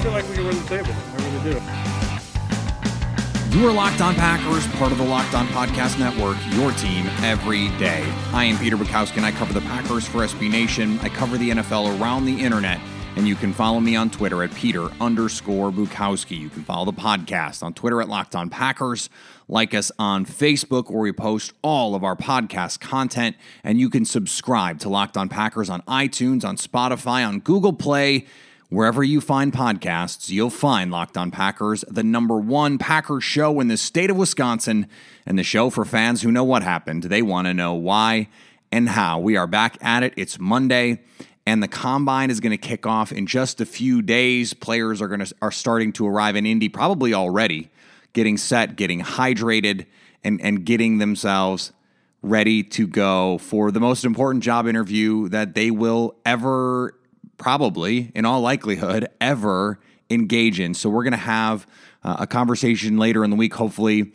Feel like we can the table. Do. You are Locked On Packers, part of the Locked On Podcast Network, your team every day. I am Peter Bukowski, and I cover the Packers for SB Nation. I cover the NFL around the internet, and you can follow me on Twitter at Peter underscore Bukowski. You can follow the podcast on Twitter at Locked On Packers. Like us on Facebook, where we post all of our podcast content, and you can subscribe to Locked On Packers on iTunes, on Spotify, on Google Play. Wherever you find podcasts, you'll find Locked On Packers, the number one Packers show in the state of Wisconsin, and the show for fans who know what happened. They want to know why and how. We are back at it. It's Monday, and the combine is going to kick off in just a few days. Players are going to are starting to arrive in Indy, probably already, getting set, getting hydrated, and and getting themselves ready to go for the most important job interview that they will ever probably, in all likelihood, ever engage in. So we're going to have uh, a conversation later in the week, hopefully,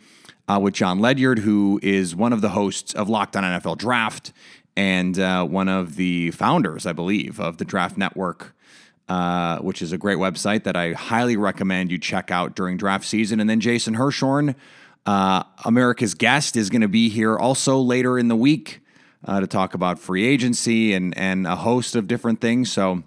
uh, with Jon Ledyard, who is one of the hosts of Locked On NFL Draft and uh, one of the founders, I believe, of the Draft Network. Uh, which is a great website that I highly recommend you check out during draft season. And then Jason Hirschhorn, uh, America's guest, is going to be here also later in the week uh, to talk about free agency and and a host of different things. So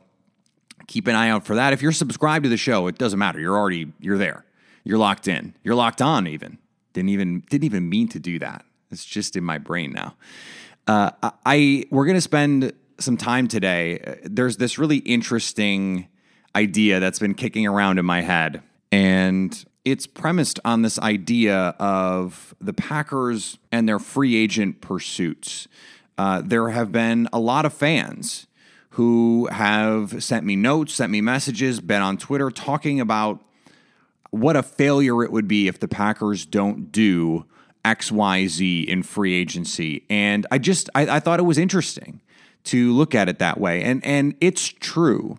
keep an eye out for that. If you're subscribed to the show, it doesn't matter. You're already you're there. You're locked in. You're locked on. Even didn't even didn't even mean to do that. It's just in my brain now. Uh, I we're gonna spend some time today. There's this really interesting idea that's been kicking around in my head, and it's premised on this idea of the Packers and their free agent pursuits. Uh, there have been a lot of fans who have sent me notes, sent me messages, been on Twitter talking about what a failure it would be if the Packers don't do XYZ in free agency. And I just I, I thought it was interesting to look at it that way. And and it's true.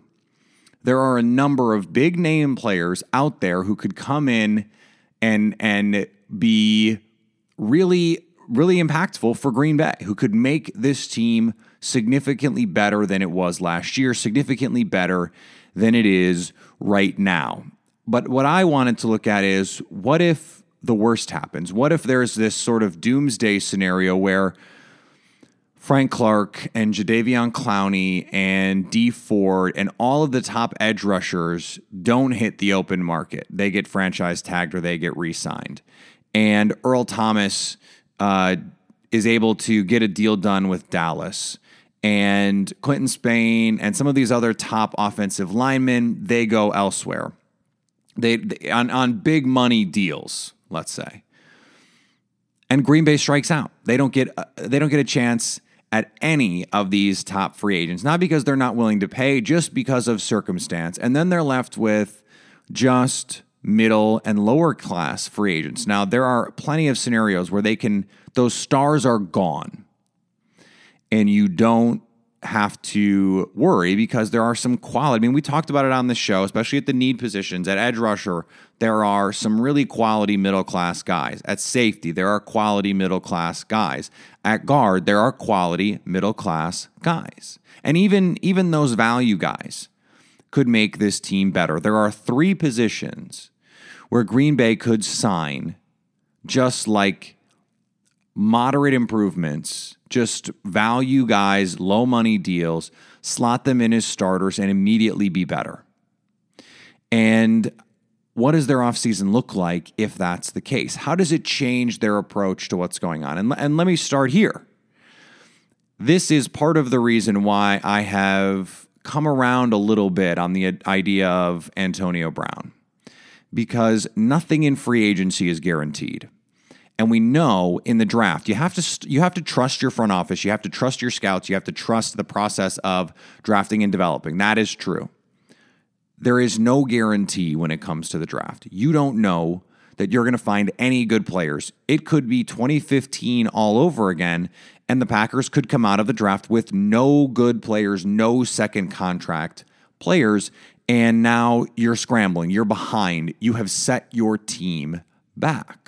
There are a number of big name players out there who could come in and and be really really impactful for Green Bay, who could make this team significantly better than it was last year, significantly better than it is right now. But what I wanted to look at is what if the worst happens? What if there's this sort of doomsday scenario where Frank Clark and Jadeveon Clowney and Dee Ford and all of the top edge rushers don't hit the open market. They get franchise tagged or they get re signed. And Earl Thomas uh, is able to get a deal done with Dallas. And Quinton Spain and some of these other top offensive linemen, they go elsewhere. They, they on, on big money deals, let's say. And Green Bay strikes out. They don't get uh, they don't get a chance at any of these top free agents, not because they're not willing to pay, just because of circumstance. And then they're left with just middle and lower class free agents. Now, there are plenty of scenarios where they can, those stars are gone and you don't have to worry because there are some quality. I mean, we talked about it on the show, especially at the need positions. At edge rusher, there are some really quality middle class guys. At safety, there are quality middle class guys. At guard, there are quality middle class guys. And even even those value guys could make this team better. There are three positions where Green Bay could sign just like moderate improvements, just value guys, low money deals, slot them in as starters, and immediately be better. And what does their offseason look like if that's the case? How does it change their approach to what's going on? And, and let me start here. This is part of the reason why I have come around a little bit on the idea of Antonio Brown, because nothing in free agency is guaranteed. And we know in the draft, you have to you have to trust your front office, you have to trust your scouts, you have to trust the process of drafting and developing. That is true. There is no guarantee when it comes to the draft. You don't know that you're going to find any good players. It could be 2015 all over again, and the Packers could come out of the draft with no good players, no second contract players, and now you're scrambling, you're behind, you have set your team back.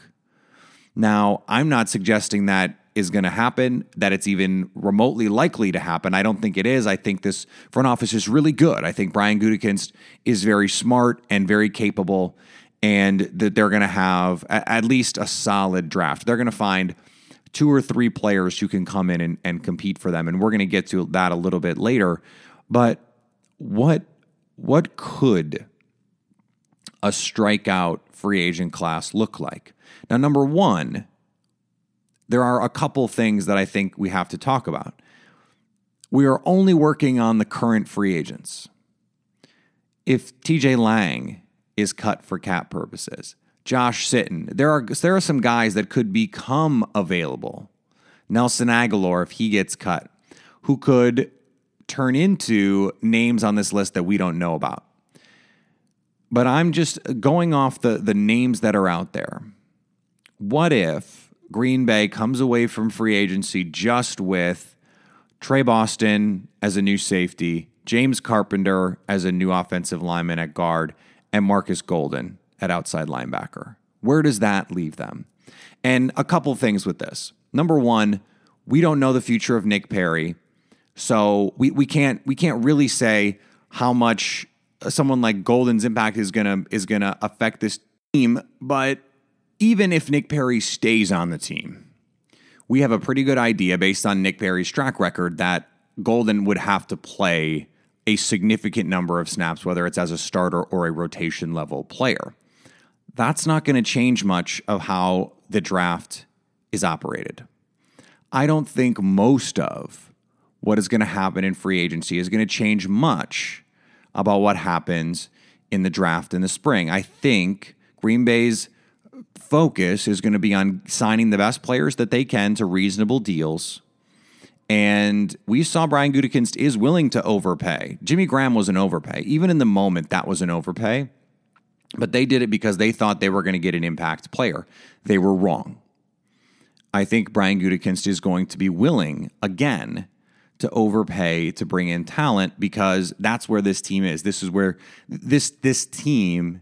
Now, I'm not suggesting that is going to happen, that it's even remotely likely to happen. I don't think it is. I think this front office is really good. I think Brian Gutekunst is very smart and very capable, and that they're going to have at least a solid draft. They're going to find two or three players who can come in and, and compete for them, and we're going to get to that a little bit later. But what what could a strikeout free agent class look like? Now, number one, there are a couple things that I think we have to talk about. We are only working on the current free agents. If TJ Lang is cut for cap purposes, Josh Sitton, there are there are some guys that could become available. Nelson Agholor, if he gets cut, who could turn into names on this list that we don't know about. But I'm just going off the, the names that are out there. What if Green Bay comes away from free agency just with Tre Boston as a new safety, James Carpenter as a new offensive lineman at guard, and Marcus Golden at outside linebacker? Where does that leave them? And a couple things with this. Number one, we don't know the future of Nick Perry so we, we can't we can't really say how much someone like Golden's impact is gonna is gonna affect this team. But even if Nick Perry stays on the team, we have a pretty good idea based on Nick Perry's track record that Golden would have to play a significant number of snaps, whether it's as a starter or a rotation level player. That's not going to change much of how the draft is operated. I don't think most of what is going to happen in free agency is going to change much about what happens in the draft in the spring. I think Green Bay's focus is going to be on signing the best players that they can to reasonable deals. And we saw Brian Gutekunst is willing to overpay. Jimmy Graham was an overpay. Even in the moment, that was an overpay. But they did it because they thought they were going to get an impact player. They were wrong. I think Brian Gutekunst is going to be willing again to overpay to bring in talent because that's where this team is. This is where this this team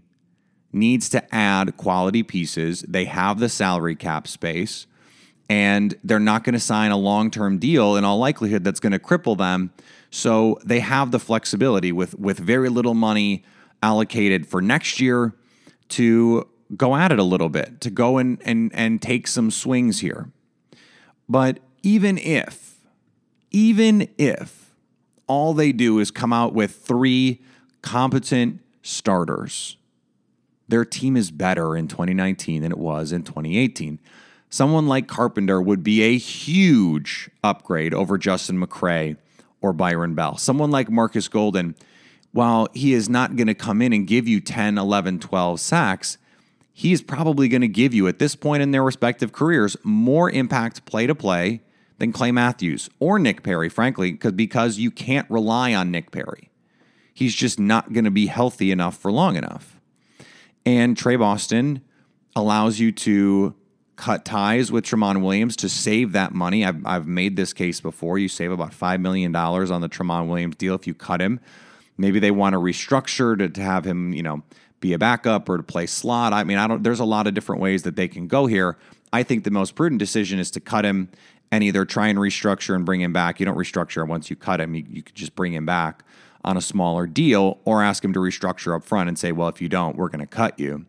needs to add quality pieces. They have the salary cap space and they're not going to sign a long-term deal in all likelihood that's going to cripple them. So they have the flexibility with with very little money allocated for next year to go at it a little bit, to go and and and take some swings here. But even if even if all they do is come out with three competent starters, their team is better in 2019 than it was in 2018. Someone like Carpenter would be a huge upgrade over Justin McCray or Byron Bell. Someone like Marcus Golden, while he is not going to come in and give you 10, 11, 12 sacks, he is probably going to give you, at this point in their respective careers, more impact play to play than Clay Matthews or Nick Perry, frankly, because because you can't rely on Nick Perry. He's just not going to be healthy enough for long enough. And Tre Boston allows you to cut ties with Tramon Williams to save that money. I've, I've made this case before. You save about $5 million on the Tramon Williams deal if you cut him. Maybe they want to restructure to, to have him, you know, be a backup or to play slot. I mean, I don't there's a lot of different ways that they can go here. I think the most prudent decision is to cut him and either try and restructure and bring him back. You don't restructure once you cut him, you, you could just bring him back on a smaller deal or ask him to restructure up front and say, well, if you don't, we're going to cut you.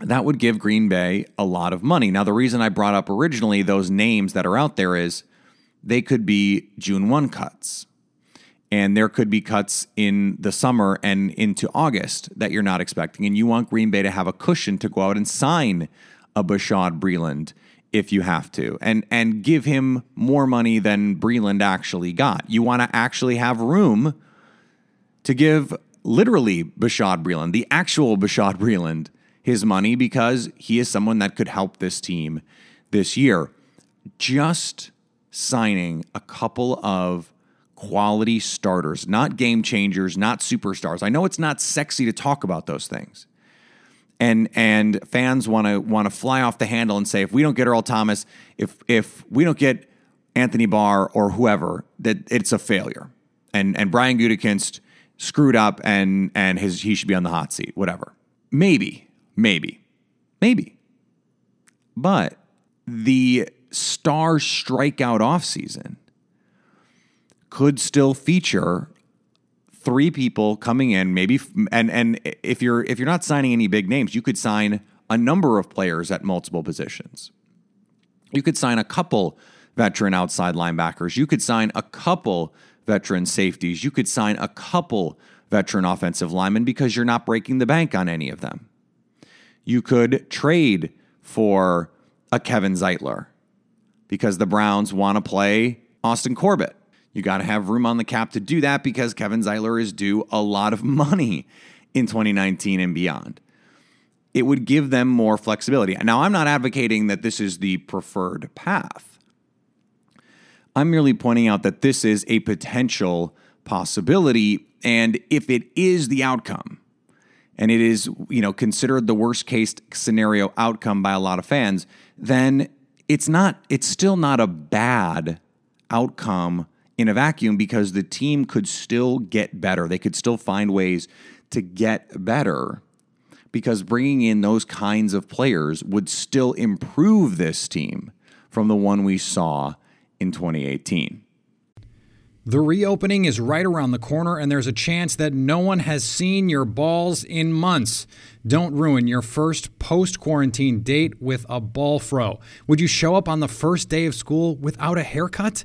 That would give Green Bay a lot of money. Now, the reason I brought up originally those names that are out there is they could be June 1 cuts. And there could be cuts in the summer and into August that you're not expecting. And you want Green Bay to have a cushion to go out and sign a Bashaud Breeland if you have to and and give him more money than Breeland actually got. You want to actually have room to give literally Bashaud Breeland, the actual Bashaud Breeland, his money because he is someone that could help this team this year. Just signing a couple of quality starters, not game changers, not superstars. I know it's not sexy to talk about those things. And and fans want to want to fly off the handle and say if we don't get Earl Thomas, if if we don't get Anthony Barr or whoever, that it's a failure. And and Brian Gutekunst screwed up and and his he should be on the hot seat, whatever. Maybe, maybe, maybe. But the star strikeout offseason could still feature three people coming in maybe and and if you're if you're not signing any big names you could sign a number of players at multiple positions. You could sign a couple veteran outside linebackers. You could sign a couple veteran safeties. You could sign a couple veteran offensive linemen because you're not breaking the bank on any of them. You could trade for a Kevin Zeitler because the Browns want to play Austin Corbett you got to have room on the cap to do that because Kevin Zeitler is due a lot of money in 2019 and beyond. It would give them more flexibility. Now, I'm not advocating that this is the preferred path. I'm merely pointing out that this is a potential possibility. And if it is the outcome, and it is, you know, considered the worst case scenario outcome by a lot of fans, then it's not, it's still not a bad outcome in a vacuum because the team could still get better. They could still find ways to get better because bringing in those kinds of players would still improve this team from the one we saw in 2018. The reopening is right around the corner, and there's a chance that no one has seen your balls in months. Don't ruin your first post quarantine date with a ball fro. Would you show up on the first day of school without a haircut?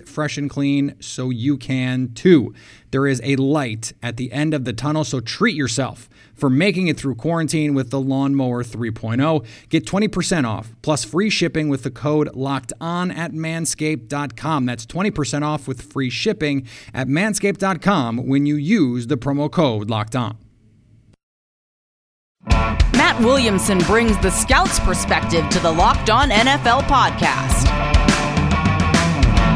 fresh and clean so you can too. There is a light at the end of the tunnel, so treat yourself for making it through quarantine with the Lawnmower 3.0. Get 20% off plus free shipping with the code locked on at manscaped.com. That's 20% off with free shipping at manscaped.com when you use the promo code locked on. Matt Williamson brings the scout's perspective to the Locked On NFL podcast.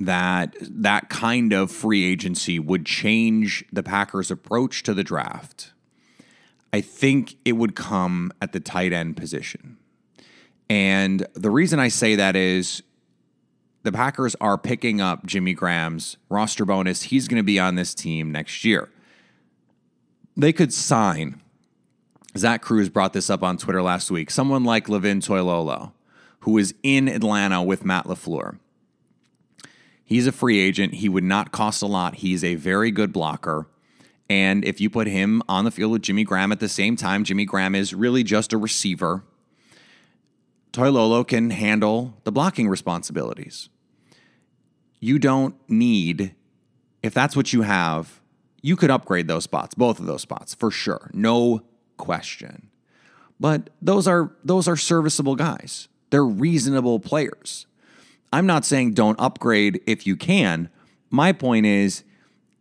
that that kind of free agency would change the Packers' approach to the draft, I think it would come at the tight end position. And the reason I say that is the Packers are picking up Jimmy Graham's roster bonus. He's going to be on this team next year they could sign. Zach Kruse brought this up on Twitter last week. Someone like Levine Toilolo, who is in Atlanta with Matt LaFleur. He's a free agent. He would not cost a lot. He's a very good blocker. And if you put him on the field with Jimmy Graham at the same time, Jimmy Graham is really just a receiver. Toilolo can handle the blocking responsibilities. You don't need, if that's what you have, you could upgrade those spots, both of those spots, for sure. No question. But those are those are serviceable guys. They're reasonable players. I'm not saying don't upgrade if you can. My point is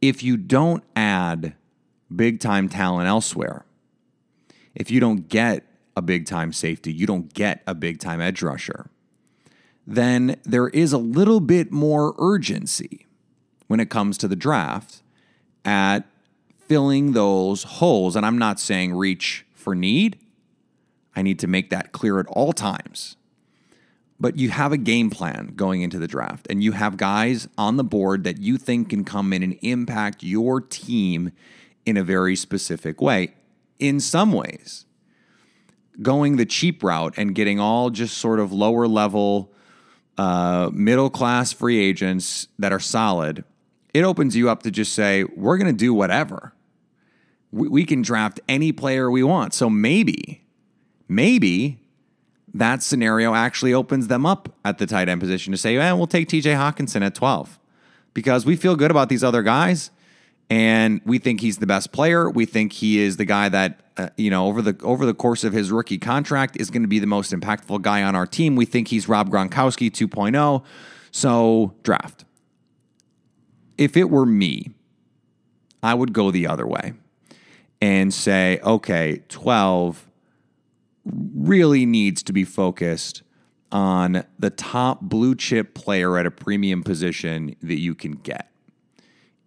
if you don't add big time talent elsewhere, if you don't get a big time safety, you don't get a big time edge rusher, then there is a little bit more urgency when it comes to the draft at filling those holes. And I'm not saying reach for need, I need to make that clear at all times. But you have a game plan going into the draft, and you have guys on the board that you think can come in and impact your team in a very specific way. In some ways, going the cheap route and getting all just sort of lower level, uh, middle class free agents that are solid, it opens you up to just say, we're going to do whatever. We, we can draft any player we want. So maybe, maybe that scenario actually opens them up at the tight end position to say, eh, we'll take TJ Hockenson at 12 because we feel good about these other guys and we think he's the best player. We think he is the guy that uh, you know over the over the course of his rookie contract is going to be the most impactful guy on our team. We think he's Rob Gronkowski 2.0. So draft. If it were me, I would go the other way and say, okay, 12 really needs to be focused on the top blue chip player at a premium position that you can get.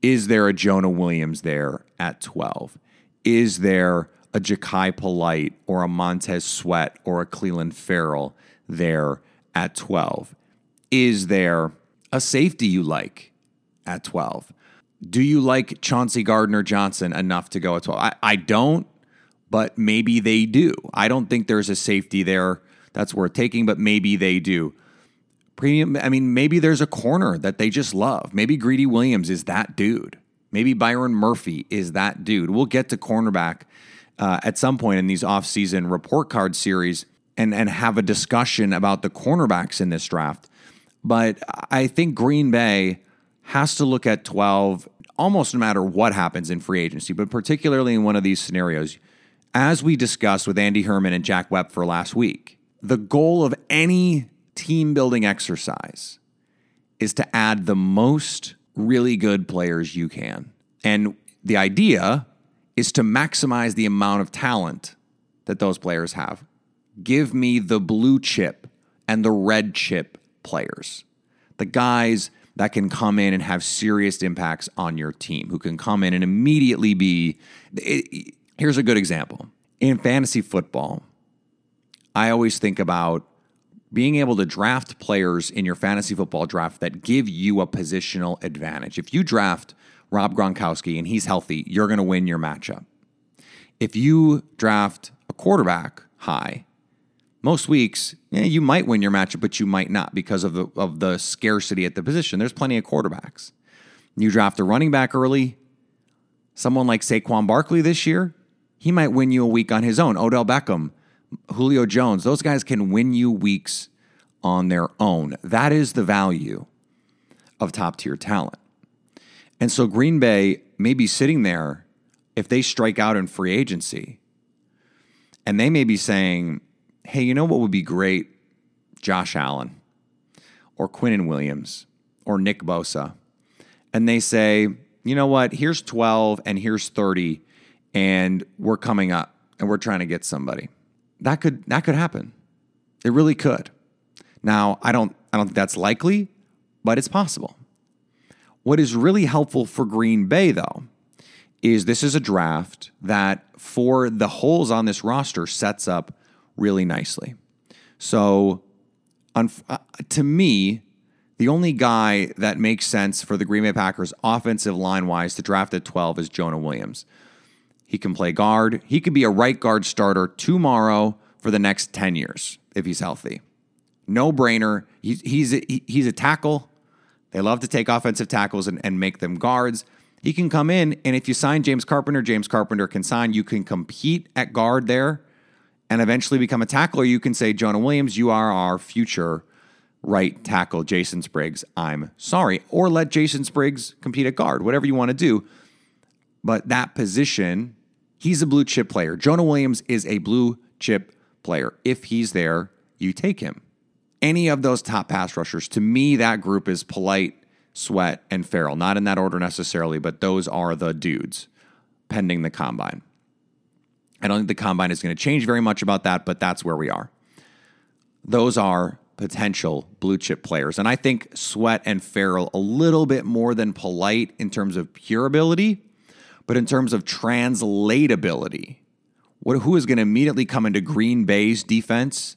Is there a Jonah Williams there at 12? Is there a Jachai Polite or a Montez Sweat or a Clelin Ferrell there at 12? Is there a safety you like at 12? Do you like Chauncey Gardner Johnson enough to go at 12? I, I don't but maybe they do. I don't think there's a safety there that's worth taking, but maybe they do. Premium, I mean, maybe there's a corner that they just love. Maybe Greedy Williams is that dude. Maybe Byron Murphy is that dude. We'll get to cornerback uh, at some point in these offseason report card series and, and have a discussion about the cornerbacks in this draft. But I think Green Bay has to look at 12 almost no matter what happens in free agency, but particularly in one of these scenarios as we discussed with Andy Herman and Jack Webb for last week, the goal of any team building exercise is to add the most really good players you can. And the idea is to maximize the amount of talent that those players have. Give me the blue chip and the red chip players, the guys that can come in and have serious impacts on your team, who can come in and immediately be. It, Here's a good example. In fantasy football, I always think about being able to draft players in your fantasy football draft that give you a positional advantage. If you draft Rob Gronkowski and he's healthy, you're going to win your matchup. If you draft a quarterback high, most weeks yeah, you might win your matchup, but you might not because of the of the scarcity at the position. There's plenty of quarterbacks. You draft a running back early, someone like Saquon Barkley this year, he might win you a week on his own. Odell Beckham, Julio Jones, those guys can win you weeks on their own. That is the value of top tier talent. And so Green Bay may be sitting there if they strike out in free agency and they may be saying, hey, you know what would be great? Josh Allen or Quinnen Williams or Nick Bosa. And they say, you know what? Here's 12 and here's 30 and we're coming up and we're trying to get somebody. That could that could happen. It really could. Now, I don't I don't think that's likely, but it's possible. What is really helpful for Green Bay though is this is a draft that for the holes on this roster sets up really nicely. So uh, to me, the only guy that makes sense for the Green Bay Packers offensive line wise to draft at 12 is Jonah Williams. He can play guard. He could be a right guard starter tomorrow for the next 10 years if he's healthy. No brainer. He's, he's, a, he's a tackle They love to take offensive tackles and, and make them guards. He can come in, and if you sign James Carpenter, James Carpenter can sign. You can compete at guard there and eventually become a tackler. You can say, Jonah Williams, you are our future right tackle. Jason Spriggs, I'm sorry. Or let Jason Spriggs compete at guard, whatever you want to do. But that position, he's a blue chip player. Jonah Williams is a blue chip player. If he's there, you take him. Any of those top pass rushers, to me, that group is Polite, Sweat, and Ferrell. Not in that order necessarily, but those are the dudes pending the combine. I don't think the combine is going to change very much about that, but that's where we are. Those are potential blue chip players. And I think Sweat and Ferrell a little bit more than Polite in terms of pure ability, but in terms of translatability. What, who is going to immediately come into Green Bay's defense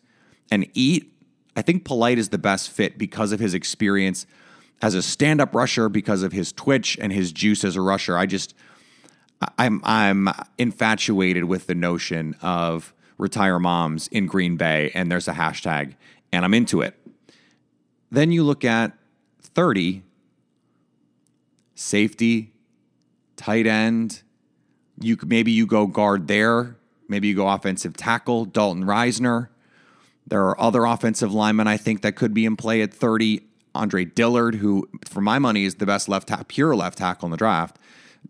and eat? I think Polite is the best fit because of his experience as a stand up rusher, because of his twitch and his juice as a rusher. I just, I'm, I'm infatuated with the notion of retire moms in Green Bay, and there's a hashtag and I'm into it. Then you look at 30 safety, tight end. You maybe you go guard there, maybe you go offensive tackle, Dalton Risner. There are other offensive linemen I think that could be in play at 30. Andre Dillard, who for my money is the best left ta- pure left tackle in the draft.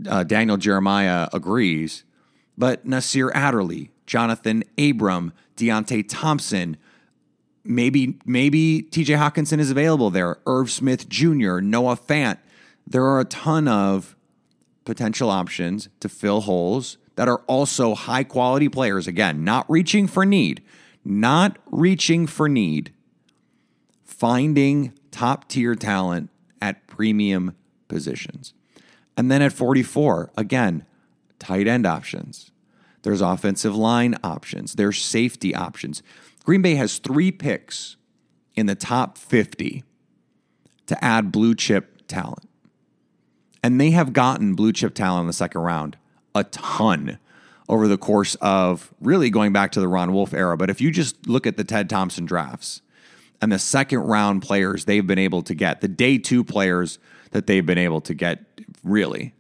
Uh, Daniel Jeremiah agrees, but Nasir Adderley, Jonathan Abram, Deionte Thompson, maybe maybe TJ Hockenson is available there. Irv Smith Jr., Noah Fant. There are a ton of potential options to fill holes that are also high quality players. Again, not reaching for need, not reaching for need, finding top tier talent at premium positions. And then at 44, again, tight end options. There's offensive line options. There's safety options. Green Bay has three picks in the top 50 to add blue chip talent. And they have gotten blue chip talent in the second round a ton over the course of really going back to the Ron Wolf era. But if you just look at the Ted Thompson drafts and the second round players they've been able to get, the day two players that they've been able to get, really,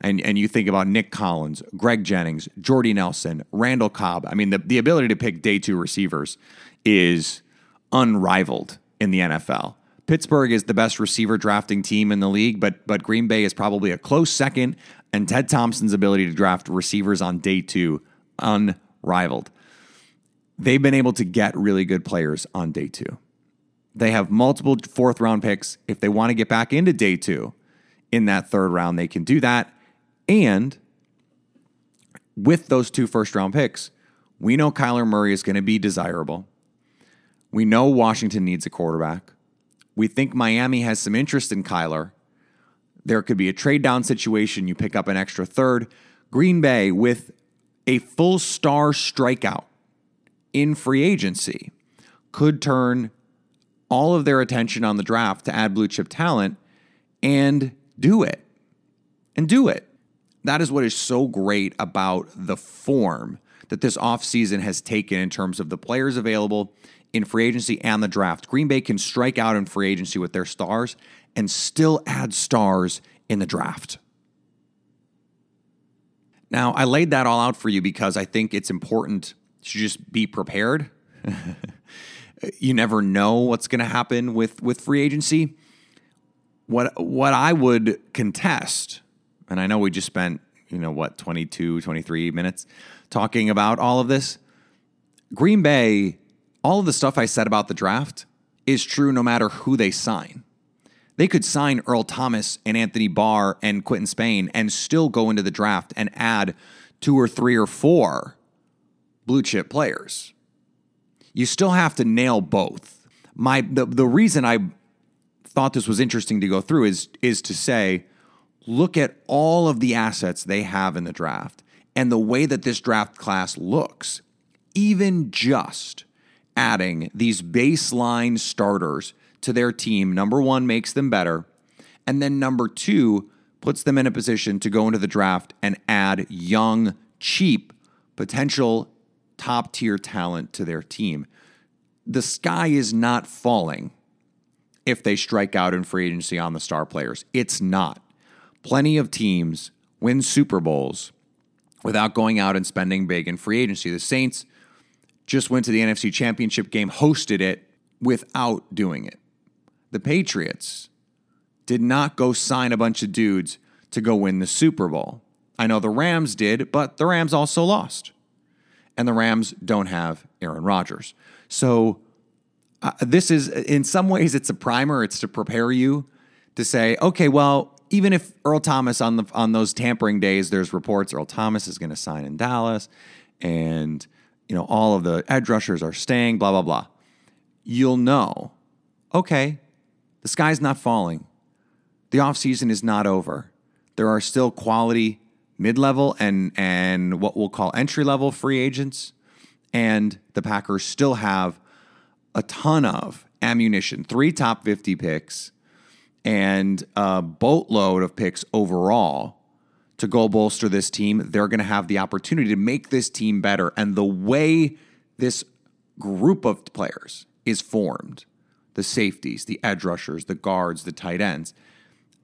and and you think about Nick Collins, Greg Jennings, Jordy Nelson, Randall Cobb. I mean, the, the ability to pick day two receivers is unrivaled in the NFL. Pittsburgh is the best receiver drafting team in the league, but but Green Bay is probably a close second, and Ted Thompson's ability to draft receivers on day two, unrivaled. They've been able to get really good players on day two. They have multiple fourth round picks. If they want to get back into day two in that third round, they can do that. And with those two first round picks, we know Kyler Murray is going to be desirable. We know Washington needs a quarterback. We think Miami has some interest in Kyler. There could be a trade down situation. You pick up an extra third. Green Bay, with a full star strikeout in free agency, could turn all of their attention on the draft to add blue chip talent and do it. And do it. That is what is so great about the form that this offseason has taken in terms of the players available in free agency and the draft. Green Bay can strike out in free agency with their stars and still add stars in the draft. Now, I laid that all out for you because I think it's important to just be prepared. you never know what's going to happen with with free agency. What what I would contest and I know we just spent, you know, what, 22, 23 minutes talking about all of this. Green Bay, all of the stuff I said about the draft is true no matter who they sign. They could sign Earl Thomas and Anthony Barr and Quinton Spain and still go into the draft and add two or three or four blue chip players. You still have to nail both. My the, the reason I thought this was interesting to go through is is to say look at all of the assets they have in the draft and the way that this draft class looks, even just adding these baseline starters to their team, number one, makes them better. And then number two, puts them in a position to go into the draft and add young, cheap, potential top tier talent to their team. The sky is not falling if they strike out in free agency on the star players. It's not. Plenty of teams win Super Bowls without going out and spending big in free agency. The Saints just went to the NFC Championship game, hosted it without doing it. The Patriots did not go sign a bunch of dudes to go win the Super Bowl. I know the Rams did, but the Rams also lost. And the Rams don't have Aaron Rodgers. So uh, this is, in some ways, it's a primer. It's to prepare you to say, okay, well, even if Earl Thomas on the on those tampering days, there's reports Earl Thomas is going to sign in Dallas, and you know all of the edge rushers are staying. Blah blah blah. You'll know, okay, the sky's not falling. The offseason is not over. There are still quality mid-level and and what we'll call entry-level free agents, and the Packers still have a ton of ammunition, three top 50 picks and a boatload of picks overall to go bolster this team. They're going to have the opportunity to make this team better. And the way this group of players is formed the safeties, the edge rushers, the guards, the tight ends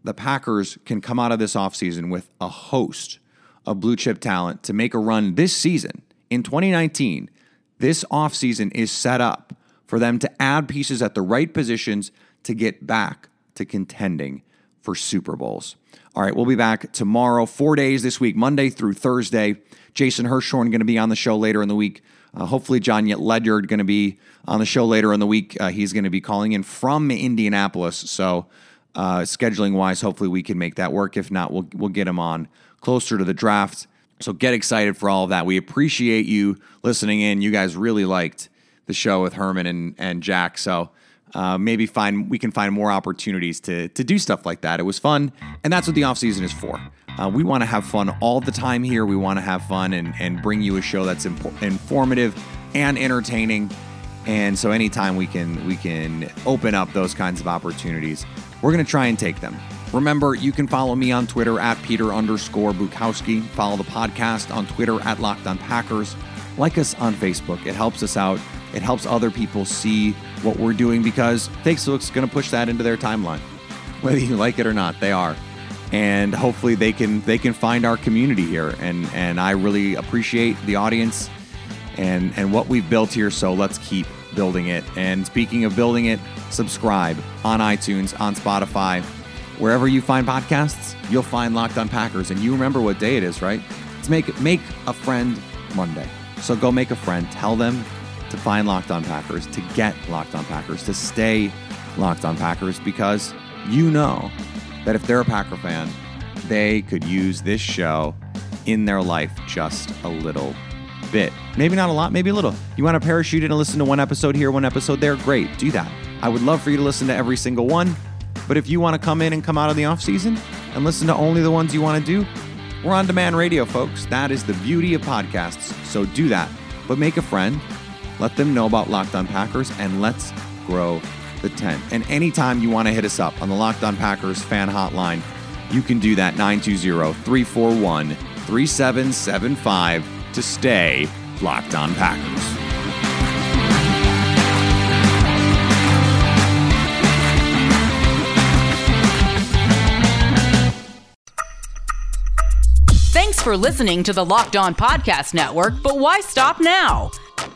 the Packers can come out of this offseason with a host of blue chip talent to make a run this season. In 2019, this offseason is set up for them to add pieces at the right positions to get back to contending for Super Bowls. All right, we'll be back tomorrow, four days this week, Monday through Thursday. Jason Hirschhorn going to be on the show later in the week. Uh, hopefully, Jon Ledyard going to be on the show later in the week. Uh, he's going to be calling in from Indianapolis. So, uh, scheduling wise, hopefully we can make that work. If not, we'll we'll get him on closer to the draft. So get excited for all of that. We appreciate you listening in. You guys really liked the show with Herman and and Jack. So uh, maybe find we can find more opportunities to to do stuff like that. It was fun, and that's what the off season is for. Uh, we want to have fun all the time here. We want to have fun and and bring you a show that's imp- informative and entertaining. And so anytime we can we can open up those kinds of opportunities, we're going to try and take them. Remember, you can follow me on Twitter at Peter underscore Bukowski. Follow the podcast on Twitter at Locked on Packers. Like us on Facebook. It helps us out. It helps other people see what we're doing because Facebook's going to push that into their timeline. Whether you like it or not, they are. And hopefully they can they can find our community here. And and I really appreciate the audience and and what we've built here. So let's keep building it. And speaking of building it, subscribe on iTunes, on Spotify, wherever you find podcasts, you'll find Locked on Packers. And you remember what day it is, right? It's make make a friend Monday. So go make a friend. Tell them to find Locked on Packers, to get Locked on Packers, to stay Locked on Packers, because you know that if they're a Packer fan, they could use this show in their life just a little bit. Maybe not a lot, maybe a little. You want to parachute in and listen to one episode here, one episode there? Great, do that. I would love for you to listen to every single one. But if you want to come in and come out of the off season and listen to only the ones you want to do, we're on demand radio, folks. That is the beauty of podcasts. So do that. But make a friend, let them know about Locked On Packers, and let's grow the tent. And anytime you want to hit us up on the Locked On Packers fan hotline, you can do that 920 341 3775 to stay locked on Packers. Thanks for listening to the Locked On Podcast Network, but why stop now?